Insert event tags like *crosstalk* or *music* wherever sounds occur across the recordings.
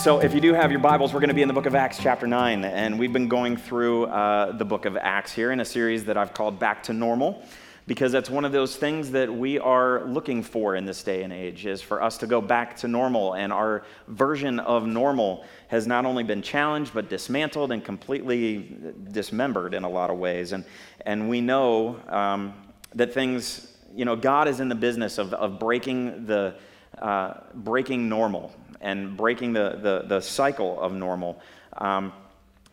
So, if you do have your Bibles, we're going to be in the book of Acts, chapter 9. And we've been going through uh, the book of Acts here in a series that I've called Back to Normal, because that's one of those things that we are looking for in this day and age, is for us to go back to normal. And our version of normal has not only been challenged, but dismantled and completely dismembered in a lot of ways. And, and we know um, that things, you know, God is in the business of, of breaking the. Uh, breaking normal and breaking the, the, the cycle of normal um,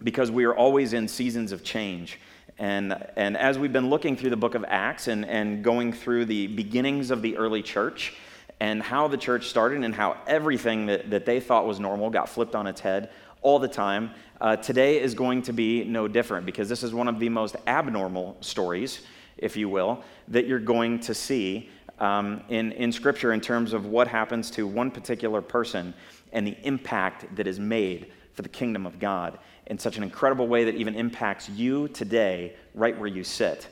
because we are always in seasons of change. And, and as we've been looking through the book of Acts and, and going through the beginnings of the early church and how the church started and how everything that, that they thought was normal got flipped on its head all the time, uh, today is going to be no different because this is one of the most abnormal stories, if you will, that you're going to see um, in, in Scripture in terms of what happens to one particular person and the impact that is made for the kingdom of God in such an incredible way that even impacts you today, right where you sit.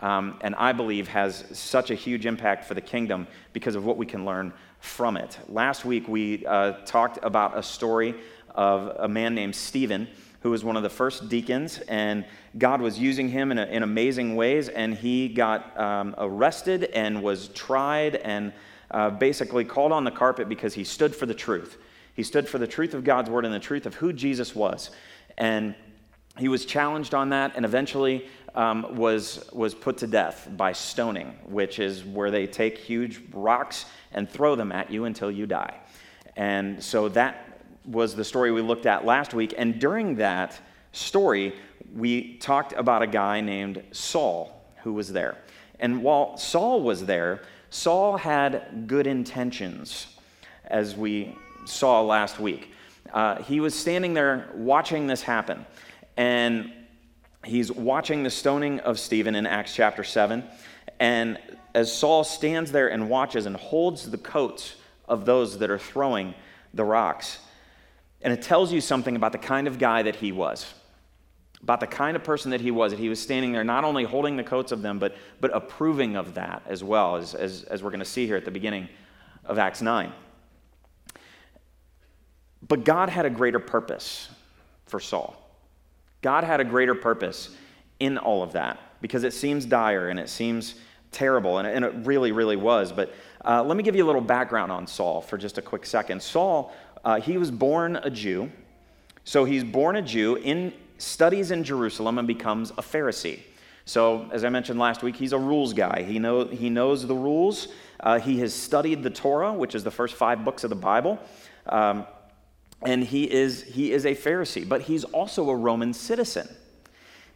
Um, and I believe has such a huge impact for the kingdom because of what we can learn from it. Last week, we uh, talked about a story of a man named Stephen who was one of the first deacons, and God was using him in, a, in amazing ways, and he got um, arrested and was tried and uh, basically called on the carpet because he stood for the truth. He stood for the truth of God's word and the truth of who Jesus was. And he was challenged on that and eventually um, was, was put to death by stoning, which is where they take huge rocks and throw them at you until you die. And so that was the story we looked at last week. And during that story, we talked about a guy named Saul who was there. And while Saul was there, Saul had good intentions, as we saw last week. Uh, he was standing there watching this happen. And he's watching the stoning of Stephen in Acts chapter 7. And as Saul stands there and watches and holds the coats of those that are throwing the rocks, and it tells you something about the kind of guy that he was, about the kind of person that he was, that he was standing there not only holding the coats of them, but, but approving of that as well, as, as, as we're going to see here at the beginning of Acts 9. But God had a greater purpose for Saul. God had a greater purpose in all of that because it seems dire and it seems terrible, and it, really, really was. But uh, let me give you a little background on Saul for just a quick second. Saul uh, he was born a Jew. So he's born a Jew, in, studies in Jerusalem, and becomes a Pharisee. So, as I mentioned last week, he's a rules guy. He, know, he knows the rules. Uh, he has studied the Torah, which is the first five books of the Bible. Um, and he is, he is a Pharisee, but he's also a Roman citizen.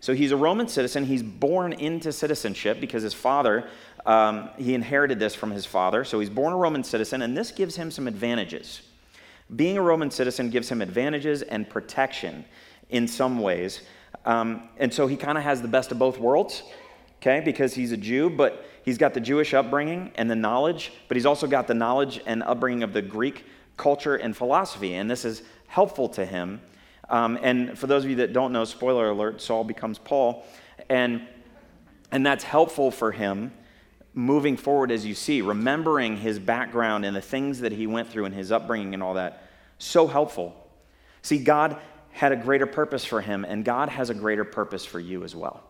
So he's a Roman citizen. He's born into citizenship because his father, um, he inherited this from his father. So he's born a Roman citizen, and this gives him some advantages. Being a Roman citizen gives him advantages and protection in some ways. Um, and so he kind of has the best of both worlds, okay, because he's a Jew, but he's got the Jewish upbringing and the knowledge, but he's also got the knowledge and upbringing of the Greek culture and philosophy. And this is helpful to him. Um, and for those of you that don't know, spoiler alert, Saul becomes Paul. And, and that's helpful for him moving forward as you see, remembering his background and the things that he went through and his upbringing and all that, so helpful. See, God had a greater purpose for him, and God has a greater purpose for you as well.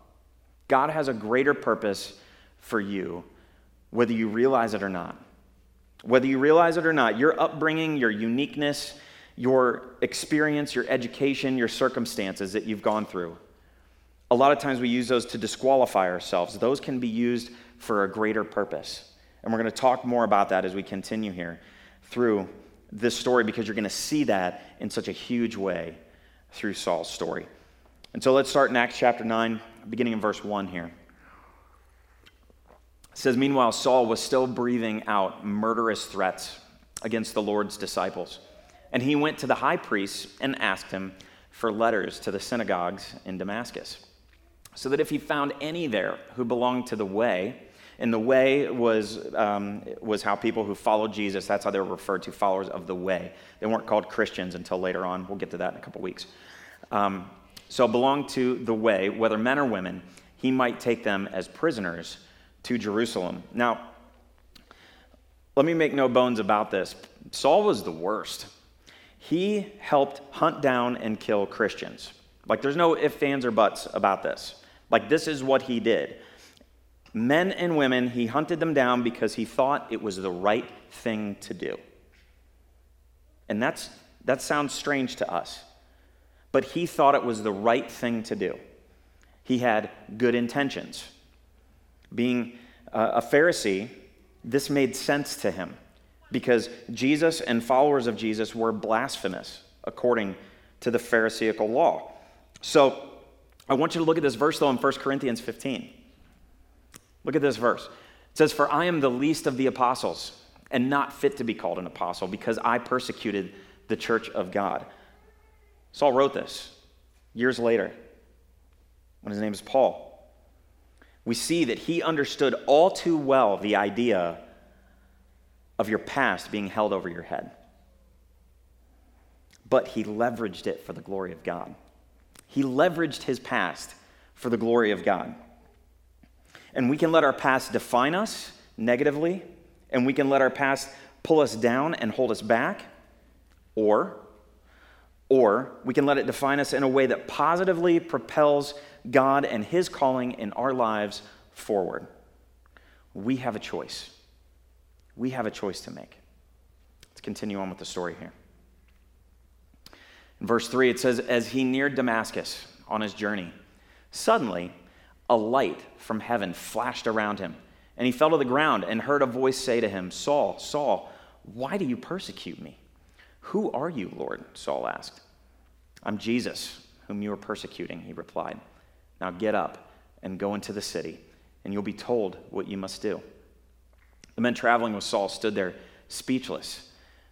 God has a greater purpose for you, whether you realize it or not. Whether you realize it or not, your upbringing, your uniqueness, your experience, your education, your circumstances that you've gone through. A lot of times we use those to disqualify ourselves. Those can be used for a greater purpose. And we're going to talk more about that as we continue here through this story because you're going to see that in such a huge way through Saul's story. And so let's start in Acts chapter 9, beginning in verse 1 here. It says, Meanwhile, Saul was still breathing out murderous threats against the Lord's disciples. And he went to the high priest and asked him for letters to the synagogues in Damascus, so that if he found any there who belonged to the way, and the way was, um, was how people who followed Jesus, that's how they were referred to, followers of the way. They weren't called Christians until later on. We'll get to that in a couple weeks. Um, so, belong to the way, whether men or women, he might take them as prisoners to Jerusalem. Now, let me make no bones about this. Saul was the worst. he helped hunt down and kill Christians. Like, there's no ifs, ands, or buts about this. Like, this is what he did. Men and women, he hunted them down because he thought it was the right thing to do. And that's, that sounds strange to us. But he thought it was the right thing to do. He had good intentions. Being a Pharisee, this made sense to him because Jesus and followers of Jesus were blasphemous according to the Pharisaical law. So I want you to look at this verse though in 1 Corinthians 15. Look at this verse. It says, For I am the least of the apostles and not fit to be called an apostle because I persecuted the church of God. Saul wrote this years later when his name is Paul. We see that he understood all too well the idea of your past being held over your head. But he leveraged it for the glory of God. He leveraged his past for the glory of God. And we can let our past define us negatively, and we can let our past pull us down and hold us back, or or we can let it define us in a way that positively propels God and his calling in our lives forward. We have a choice. We have a choice to make. Let's continue on with the story here. In verse 3, it says, As he neared Damascus on his journey, suddenly a light from heaven flashed around him, and he fell to the ground and heard a voice say to him, Saul, Saul, why do you persecute me? Who are you, Lord? Saul asked. I'm Jesus, whom you are persecuting, he replied. Now get up and go into the city, and you'll be told what you must do. The men traveling with Saul stood there speechless.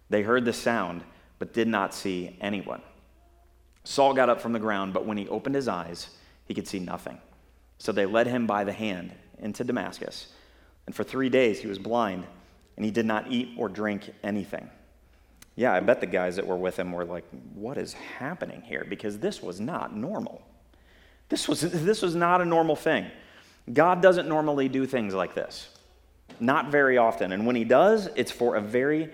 They heard the sound, but did not see anyone. Saul got up from the ground, but when he opened his eyes, he could see nothing. So they led him by the hand into Damascus. And for three days he was blind, and he did not eat or drink anything. Yeah, I bet the guys that were with him were like, what is happening here? Because this was not normal. This was, *laughs* this was not a normal thing. God doesn't normally do things like this. Not very often. And when he does, it's for a very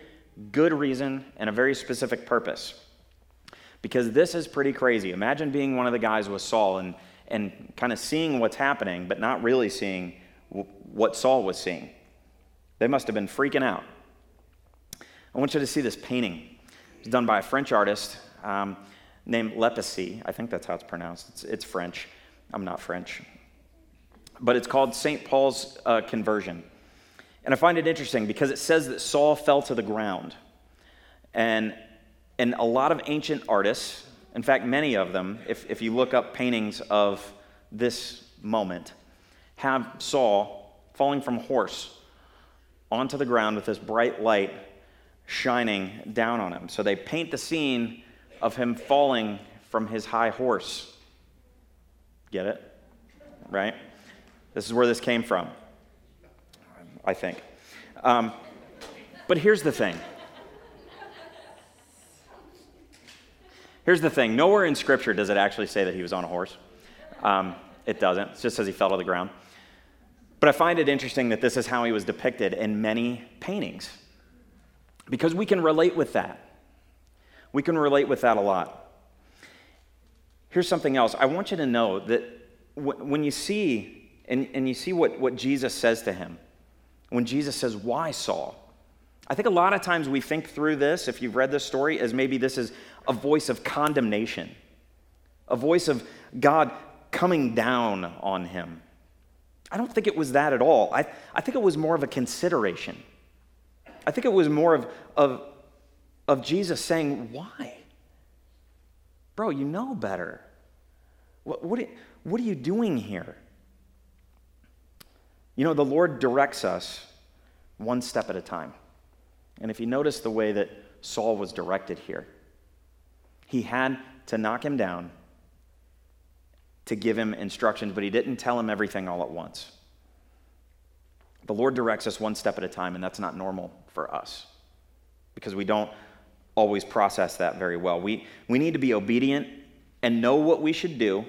good reason and a very specific purpose. Because this is pretty crazy. Imagine being one of the guys with Saul and, and kind of seeing what's happening, but not really seeing what Saul was seeing. They must have been freaking out. I want you to see this painting. It's done by a French artist um, named Lépicié. I think that's how it's pronounced. It's, it's, French. I'm not French. But it's called St. Paul's uh, Conversion. And I find it interesting because it says that Saul fell to the ground. And, and a lot of ancient artists, in fact, many of them, if, if you look up paintings of this moment, have Saul falling from a horse onto the ground with this bright light shining down on him. So they paint the scene of him falling from his high horse. Get it? Right? This is where this came from, I think. Um, but here's the thing. Here's the thing. Nowhere in Scripture does it actually say that he was on a horse. Um, it doesn't. It just says he fell to the ground. But I find it interesting that this is how he was depicted in many paintings because we can relate with that. We can relate with that a lot. Here's something else. I want you to know that when you see, and, and you see what, what Jesus says to him, when Jesus says, Why, Saul? I think a lot of times we think through this, if you've read this story, as maybe this is a voice of condemnation, a voice of God coming down on him. I don't think it was that at all. I, I think it was more of a consideration. I think it was more of, of, of Jesus saying, Why? Bro, you know better. What, what, what are you doing here? You know, the Lord directs us one step at a time. And if you notice the way that Saul was directed here, he had to knock him down to give him instructions, but he didn't tell him everything all at once. The Lord directs us one step at a time, and that's not normal for us because we don't always process that very well. We, we need to be obedient and know what we should do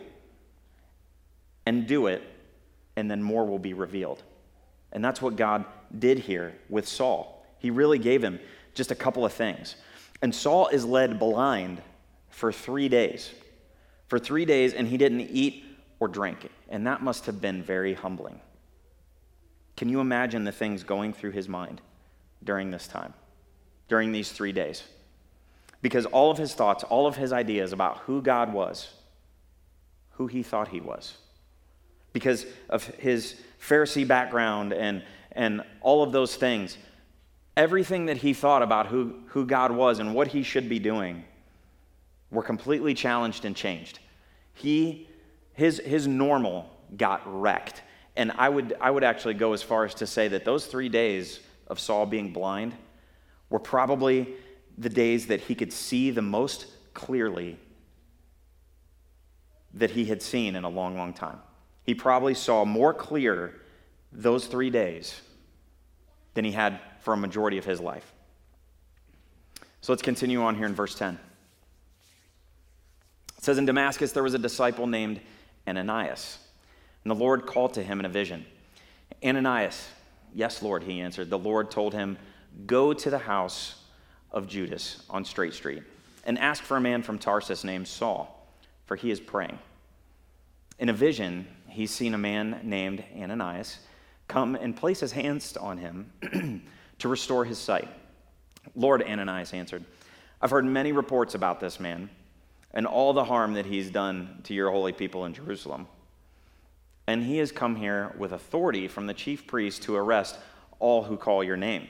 and do it, and then more will be revealed. And that's what God did here with Saul. He really gave him just a couple of things. And Saul is led blind for three days. For three days, and he didn't eat or drink. And that must have been very humbling. Can you imagine the things going through his mind during this time, during these three days? Because all of his thoughts, all of his ideas about who God was, who he thought he was, because of his Pharisee background and, and all of those things, everything that he thought about who, who God was and what he should be doing were completely challenged and changed. He, his, his normal got wrecked. And I would, I would actually go as far as to say that those three days of Saul being blind were probably the days that he could see the most clearly that he had seen in a long, long time. He probably saw more clear those three days than he had for a majority of his life. So let's continue on here in verse 10. It says, In Damascus there was a disciple named Ananias, and the Lord called to him in a vision. Ananias, yes, Lord, he answered. The Lord told him, Go to the house of Judas on Straight Street and ask for a man from Tarsus named Saul, for he is praying. In a vision, he's seen a man named Ananias come and place his hands on him *clears throat* to restore his sight. Lord, Ananias answered, I've heard many reports about this man and all the harm that he's done to your holy people in Jerusalem. And he has come here with authority from the chief priest to arrest all who call your name.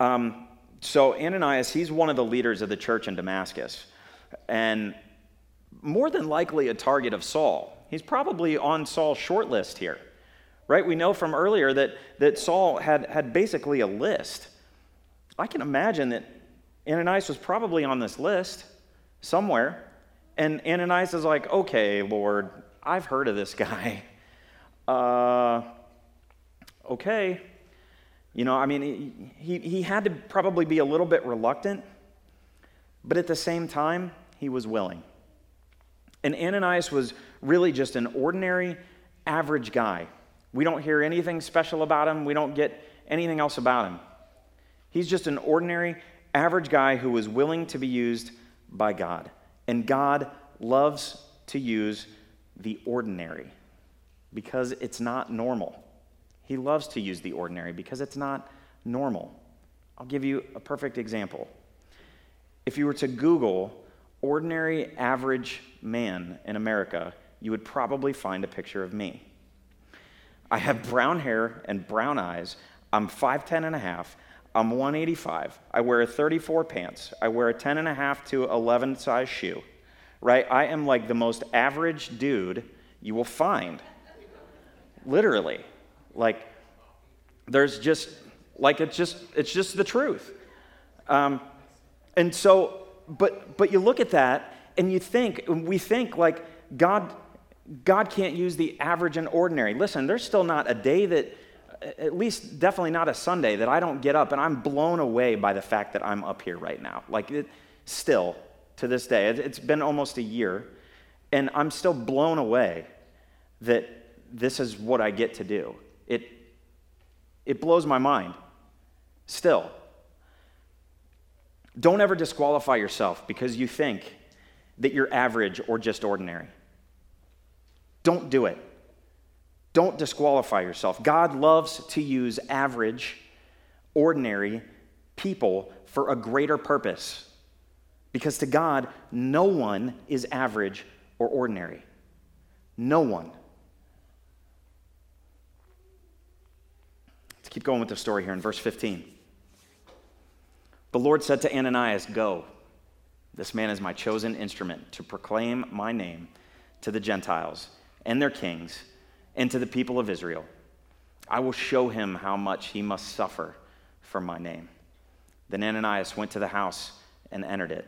Um, so, Ananias, he's one of the leaders of the church in Damascus, and more than likely a target of Saul. He's probably on Saul's short list here right? We know from earlier that, that Saul had, had basically a list. I can imagine that Ananias was probably on this list somewhere. And Ananias is like, okay, Lord, I've heard of this *laughs* guy. Uh, okay. You know, I mean, he, he had to probably be a little bit reluctant, but at the same time, he was willing. And Ananias was really just an ordinary, average guy. We don't hear anything special about him, we don't get anything else about him. He's just an ordinary, average guy who was willing to be used by God. And God loves to use the ordinary because it's not normal. He loves to use the ordinary because it's not normal. I'll give you a perfect example. If you were to Google ordinary average man in America, you would probably find a picture of me. I have brown hair and brown eyes. I'm 5'10 and a half. I'm 185. I wear a 34 pants. I wear a 10 and a half to 11 size shoe. Right? I am like the most average dude you will find. Literally. Like there's just like it's just it's just the truth. Um, and so but but you look at that and you think we think like God God can't use the average and ordinary. Listen, there's still not a day that, at least definitely not a Sunday, that I don't get up and I'm blown away by the fact that I'm up here right now. Like, it, still to this day, it's been almost a year, and I'm still blown away that this is what I get to do. It, it blows my mind. Still. Don't ever disqualify yourself because you think that you're average or just ordinary. Don't do it. Don't disqualify yourself. God loves to use average, ordinary people for a greater purpose. Because to God, no one is average or ordinary. No one. Let's keep going with the story here in verse 15. The Lord said to Ananias, Go. This man is my chosen instrument to proclaim my name to the Gentiles and their kings and to the people of Israel. I will show him how much he must suffer for my name. Then Ananias went to the house and entered it.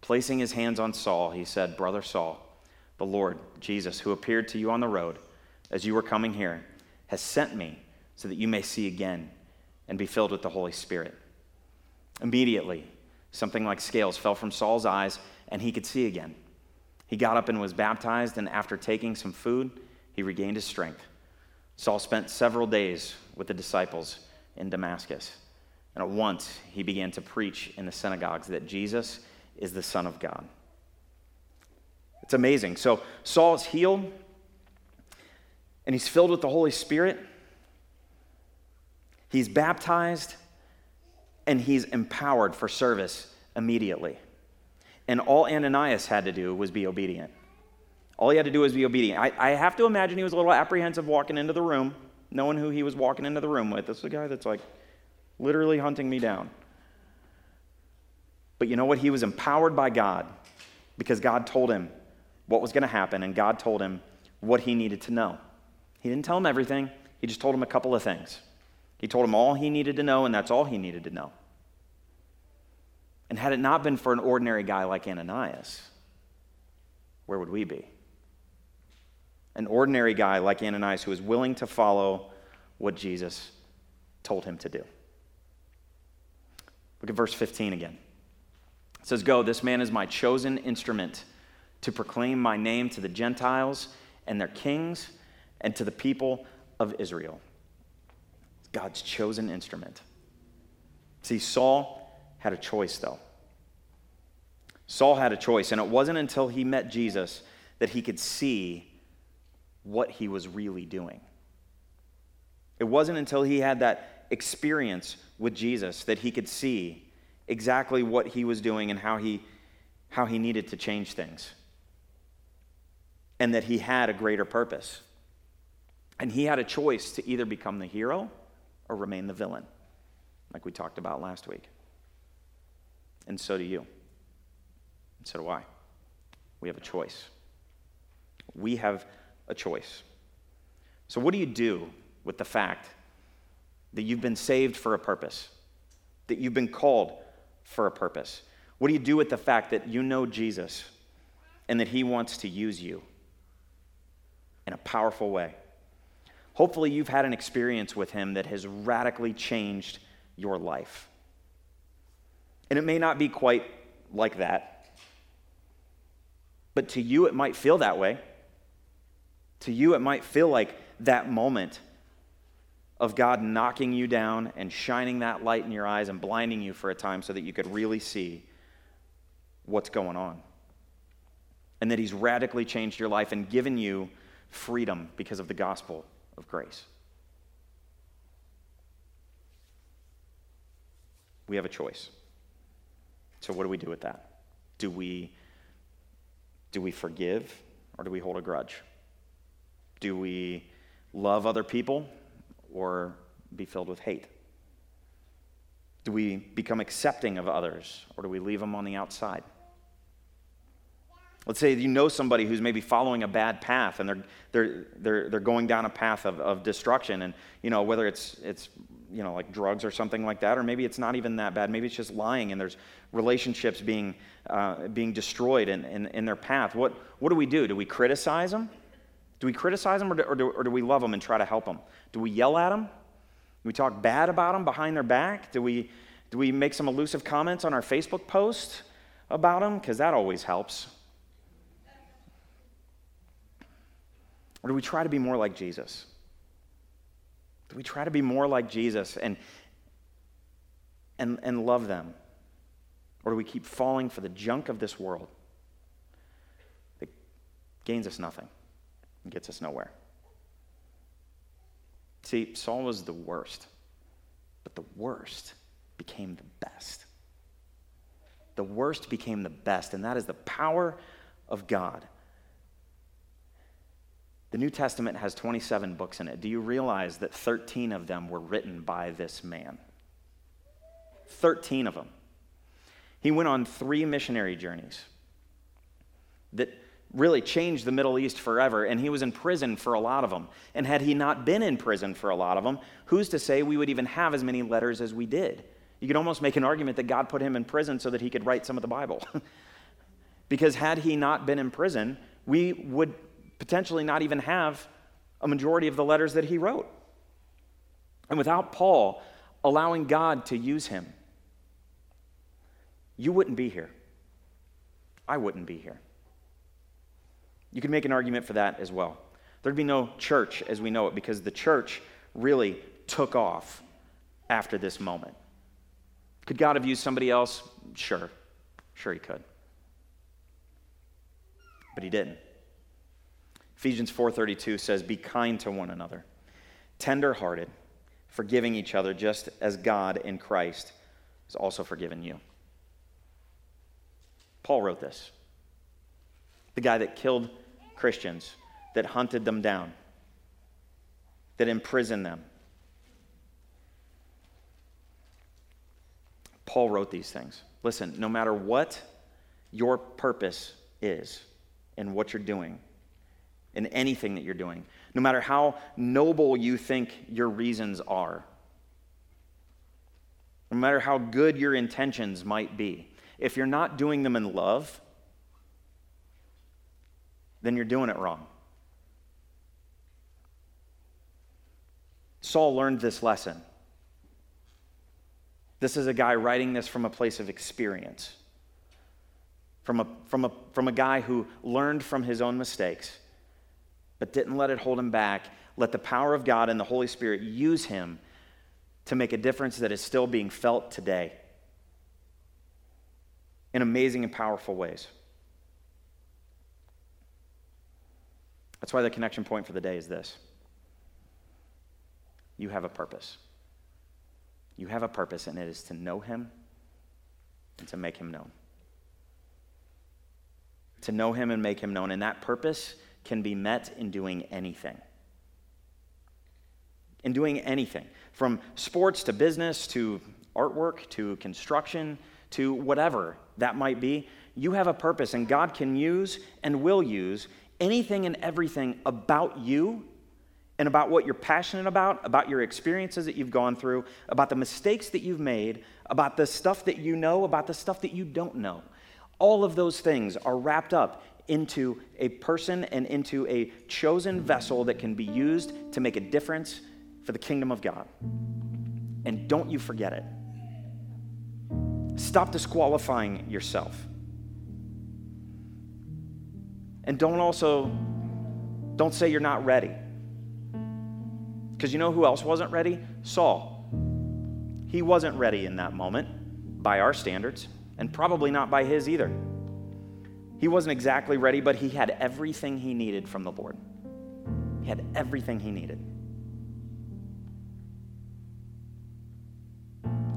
Placing his hands on Saul, he said, Brother Saul, the Lord Jesus, who appeared to you on the road as you were coming here, has sent me so that you may see again and be filled with the Holy Spirit. Immediately, something like scales fell from Saul's eyes, and he could see again. He got up and was baptized, and after taking some food, he regained his strength. Saul spent several days with the disciples in Damascus. And at once he began to preach in the synagogues that Jesus is the Son of God. It's amazing. So Saul is healed, and he's filled with the Holy Spirit. He's baptized, and he's empowered for service immediately. And all Ananias had to do was be obedient. All he had to do was be obedient. I, I have to imagine he was a little apprehensive walking into the room, knowing who he was walking into the room with. This is a guy that's like literally hunting me down. But you know what? He was empowered by God because God told him what was going to happen, and God told him what he needed to know. He didn't tell him everything, he just told him a couple of things. He told him all he needed to know, and that's all he needed to know. And had it not been for an ordinary guy like Ananias, where would we be? An ordinary guy like Ananias who was willing to follow what Jesus told him to do. Look at verse 15 again. It says, Go, this man is my chosen instrument to proclaim my name to the Gentiles and their kings and to the people of Israel. God's chosen instrument. See, Saul had a choice, though. Saul had a choice, and it wasn't until he met Jesus that he could see what he was really doing. It wasn't until he had that experience with Jesus that he could see exactly what he was doing and how he, how he needed to change things. And that he had a greater purpose. And he had a choice to either become the hero or remain the villain, like we talked about last week. And so do you. And so do I. We have a choice. We have a choice. So, what do you do with the fact that you've been saved for a purpose, that you've been called for a purpose? What do you do with the fact that you know Jesus and that he wants to use you in a powerful way? Hopefully, you've had an experience with him that has radically changed your life. And it may not be quite like that, but to you, it might feel that way. To you, it might feel like that moment of God knocking you down and shining that light in your eyes and blinding you for a time so that you could really see what's going on. And that He's radically changed your life and given you freedom because of the gospel of grace. We have a choice. So what do we do with that? Do we do we forgive or do we hold a grudge? Do we love other people or be filled with hate? Do we become accepting of others or do we leave them on the outside? Let's say you know somebody who's maybe following a bad path and they're, they're, they're, they're going down a path of, of destruction. And, you know, whether it's, it's, you know, like drugs or something like that, or maybe it's not even that bad. Maybe it's just lying and there's relationships being, uh, being destroyed in, in, in, their path. What, what do we do? Do we criticize them? Do we criticize them or do, or, do, or do we love them and try to help them? Do we yell at them? Do we talk bad about them behind their back? Do we, do we make some elusive comments on our Facebook post about them? Because that always helps. Or do we try to be more like Jesus? Do we try to be more like Jesus and, and, and love them? Or do we keep falling for the junk of this world that gains us nothing and gets us nowhere? See, Saul was the worst, but the worst became the best. The worst became the best, and that is the power of God the New Testament has 27 books in it. Do you realize that 13 of them were written by this man? 13 of them. He went on three missionary journeys that really changed the Middle East forever, and he was in prison for a lot of them. And had he not been in prison for a lot of them, who's to say we would even have as many letters as we did? You could almost make an argument that God put him in prison so that he could write some of the Bible. *laughs* because had he not been in prison, we would potentially not even have a majority of the letters that he wrote. And without Paul allowing God to use him, you wouldn't be here. I wouldn't be here. You could make an argument for that as well. There'd be no church as we know it because the church really took off after this moment. Could God have used somebody else? Sure. Sure, He could. But He didn't. Ephesians 4:32 says, "Be kind to one another, tender-hearted, forgiving each other just as God in Christ has also forgiven you." Paul wrote this. The guy that killed Christians, that hunted them down, that imprisoned them. Paul wrote these things. Listen, no matter what your purpose is and what you're doing, in anything that you're doing, no matter how noble you think your reasons are, no matter how good your intentions might be, if you're not doing them in love, then you're doing it wrong. Saul learned this lesson. This is a guy writing this from a place of experience, from a, from a, from a guy who learned from his own mistakes, but didn't let it hold him back. Let the power of God and the Holy Spirit use him to make a difference that is still being felt today in amazing and powerful ways. That's why the connection point for the day is this you have a purpose. You have a purpose, and it is to know Him and to make Him known. To know Him and make Him known. And that purpose can be met in doing anything. In doing anything, from sports to business to artwork to construction to whatever that might be, you have a purpose, and God can use and will use anything and everything about you and about what you're passionate about, about your experiences that you've gone through, about the mistakes that you've made, about the stuff that you know, about the stuff that you don't know. All of those things are wrapped up into a person and into a chosen vessel that can be used to make a difference for the kingdom of God. And don't you forget it. Stop disqualifying yourself. And don't also don't say you're not ready. Because you know who else wasn't ready? Saul. He wasn't ready in that moment by our standards, and probably not by his either. He wasn't exactly ready, but he had everything he needed from the Lord. He had everything he needed.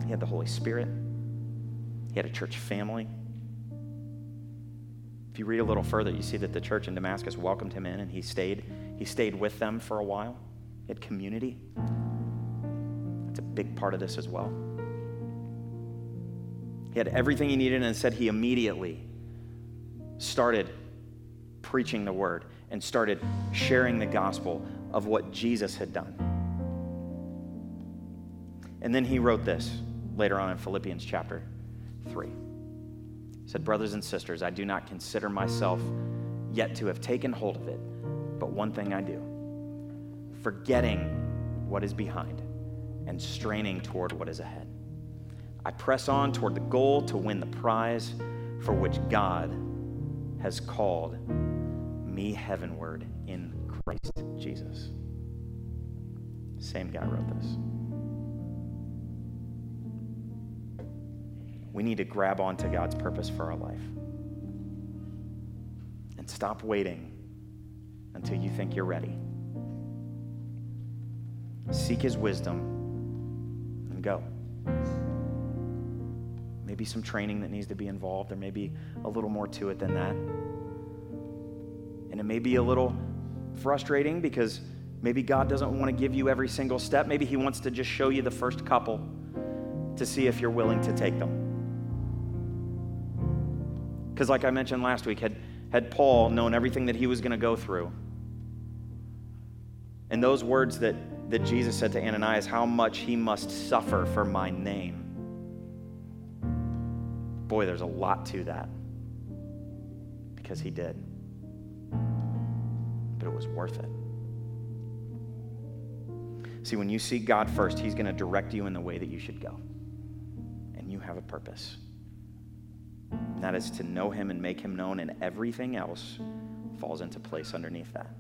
He had the Holy Spirit, he had a church family. If you read a little further, you see that the church in Damascus welcomed him in and he stayed. He stayed with them for a while. He had community. That's a big part of this as well. He had everything he needed and said he immediately started preaching the word and started sharing the gospel of what Jesus had done. And then he wrote this later on in Philippians chapter 3. He said, Brothers and sisters, I do not consider myself yet to have taken hold of it, but one thing I do, forgetting what is behind and straining toward what is ahead. I press on toward the goal to win the prize for which God has called me heavenward in Christ Jesus. Same guy wrote this. We need to grab onto God's purpose for our life and stop waiting until you think you're ready. Seek His wisdom and go. Maybe some training that needs to be involved. There may be a little more to it than that. And it may be a little frustrating because maybe God doesn't want to give you every single step. Maybe He wants to just show you the first couple to see if you're willing to take them. Because, like I mentioned last week, had, had Paul known everything that he was going to go through, and those words that, that Jesus said to Ananias, how much he must suffer for my name. Boy, there's a lot to that. Because he did. But it was worth it. See, when you seek God first, He's going to direct you in the way that you should go. And you have a purpose. And that is to know him and make him known, and everything else falls into place underneath that.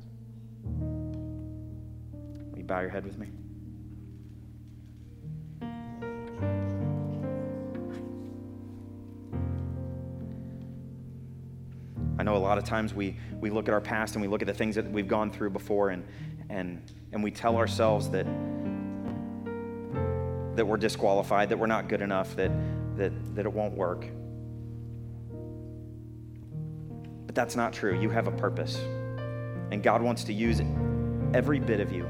Will you bow your head with me? Lot of times we, we look at our past and we look at the things that we've gone through before and, and, and we tell ourselves that, that we're disqualified, that we're not good enough, that, that, that it won't work. But that's not true. You have a purpose. And God wants to use every bit of you.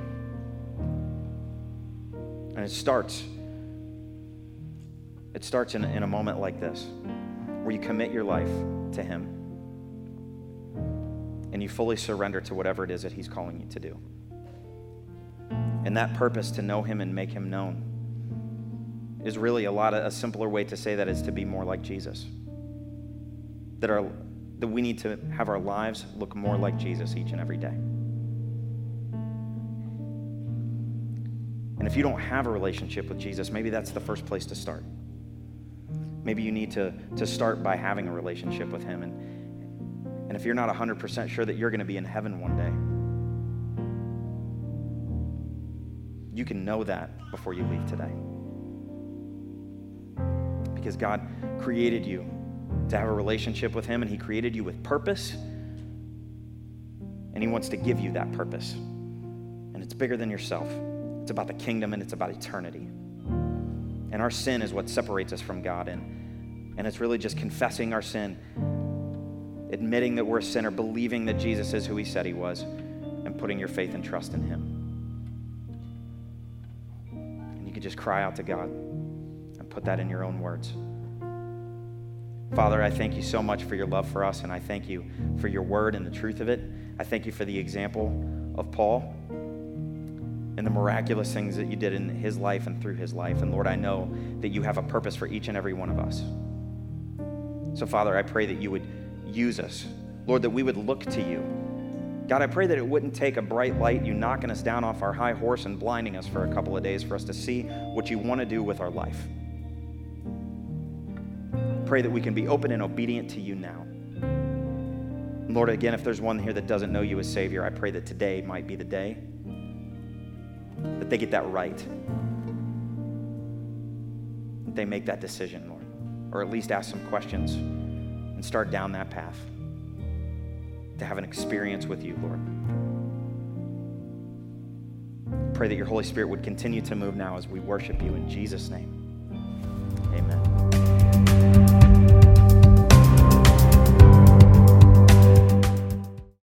And it starts. It starts in, in a moment like this, where you commit your life to Him and you fully surrender to whatever it is that He's calling you to do. And that purpose to know Him and make Him known is really a lot of a simpler way to say that is to be more like Jesus. That our that we need to have our lives look more like Jesus each and every day. And if you don't have a relationship with Jesus, maybe that's the first place to start. Maybe you need to, to start by having a relationship with Him. And, and if you're not 100% sure that you're going to be in heaven one day, you can know that before you leave today. Because God created you to have a relationship with Him, and He created you with purpose, and He wants to give you that purpose. And it's bigger than yourself, it's about the kingdom and it's about eternity. And our sin is what separates us from God. And, and it's really just confessing our sin, admitting that we're a sinner, believing that Jesus is who He said He was, and putting your faith and trust in Him. And you could just cry out to God and put that in your own words. Father, I thank you so much for your love for us, and I thank you for your word and the truth of it. I thank you for the example of Paul and the miraculous things that you did in his life and through his life. And Lord, I know that you have a purpose for each and every one of us. So, Father, I pray that you would use us. Lord, that we would look to you. God, I pray that it wouldn't take a bright light, you knocking us down off our high horse and blinding us for a couple of days for us to see what you want to do with our life pray that we can be open and obedient to you now. Lord, again, if there's one here that doesn't know you as Savior, I pray that today might be the day that they get that right. That they make that decision, Lord, or at least ask some questions and start down that path to have an experience with you, Lord. Pray that your Holy Spirit would continue to move now as we worship you in Jesus' name. Amen.